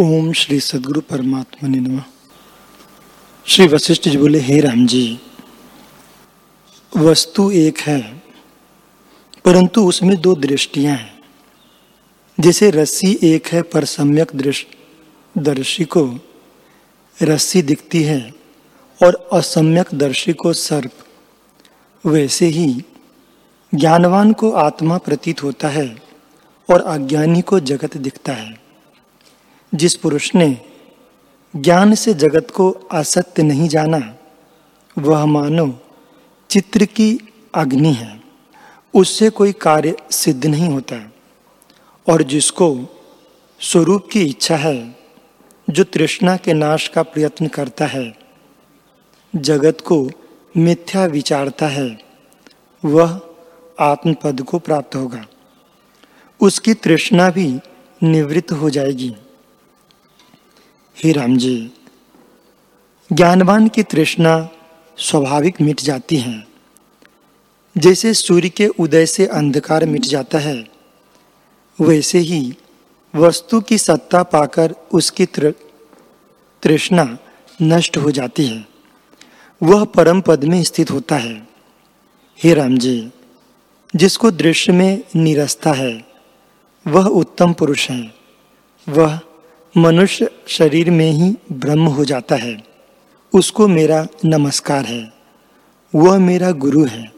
ओम श्री सदगुरु परमात्मा ने नमः। श्री वशिष्ठ जी बोले, हे राम जी, वस्तु एक है, परंतु उसमें दो दृष्टियाँ हैं। जैसे रस्सी एक है, पर सम्यक दृष्टि, दर्शी को रस्सी दिखती है, और असम्यक दर्शी को सर्प। वैसे ही ज्ञानवान को आत्मा प्रतीत होता है, और अज्ञानी को जगत दिखता है। जिस पुरुष ने ज्ञान से जगत को असत्य नहीं जाना, वह मानो चित्र की अग्नि है। उससे कोई कार्य सिद्ध नहीं होता। और जिसको स्वरूप की इच्छा है, जो तृष्णा के नाश का प्रयत्न करता है, जगत को मिथ्या विचारता है, वह आत्मपद को प्राप्त होगा। उसकी तृष्णा भी निवृत्त हो जाएगी। हे राम जी ज्ञानवान की तृष्णा स्वाभाविक मिट जाती है। जैसे सूर्य के उदय से अंधकार मिट जाता है, वैसे ही वस्तु की सत्ता पाकर उसकी तृष्णा नष्ट हो जाती है। वह परम पद में स्थित होता है। हे राम जी जिसको दृश्य में निरस्ता है, वह उत्तम पुरुष है। वह मनुष्य शरीर में ही ब्रह्म हो जाता है। उसको मेरा नमस्कार है। वह मेरा गुरु है।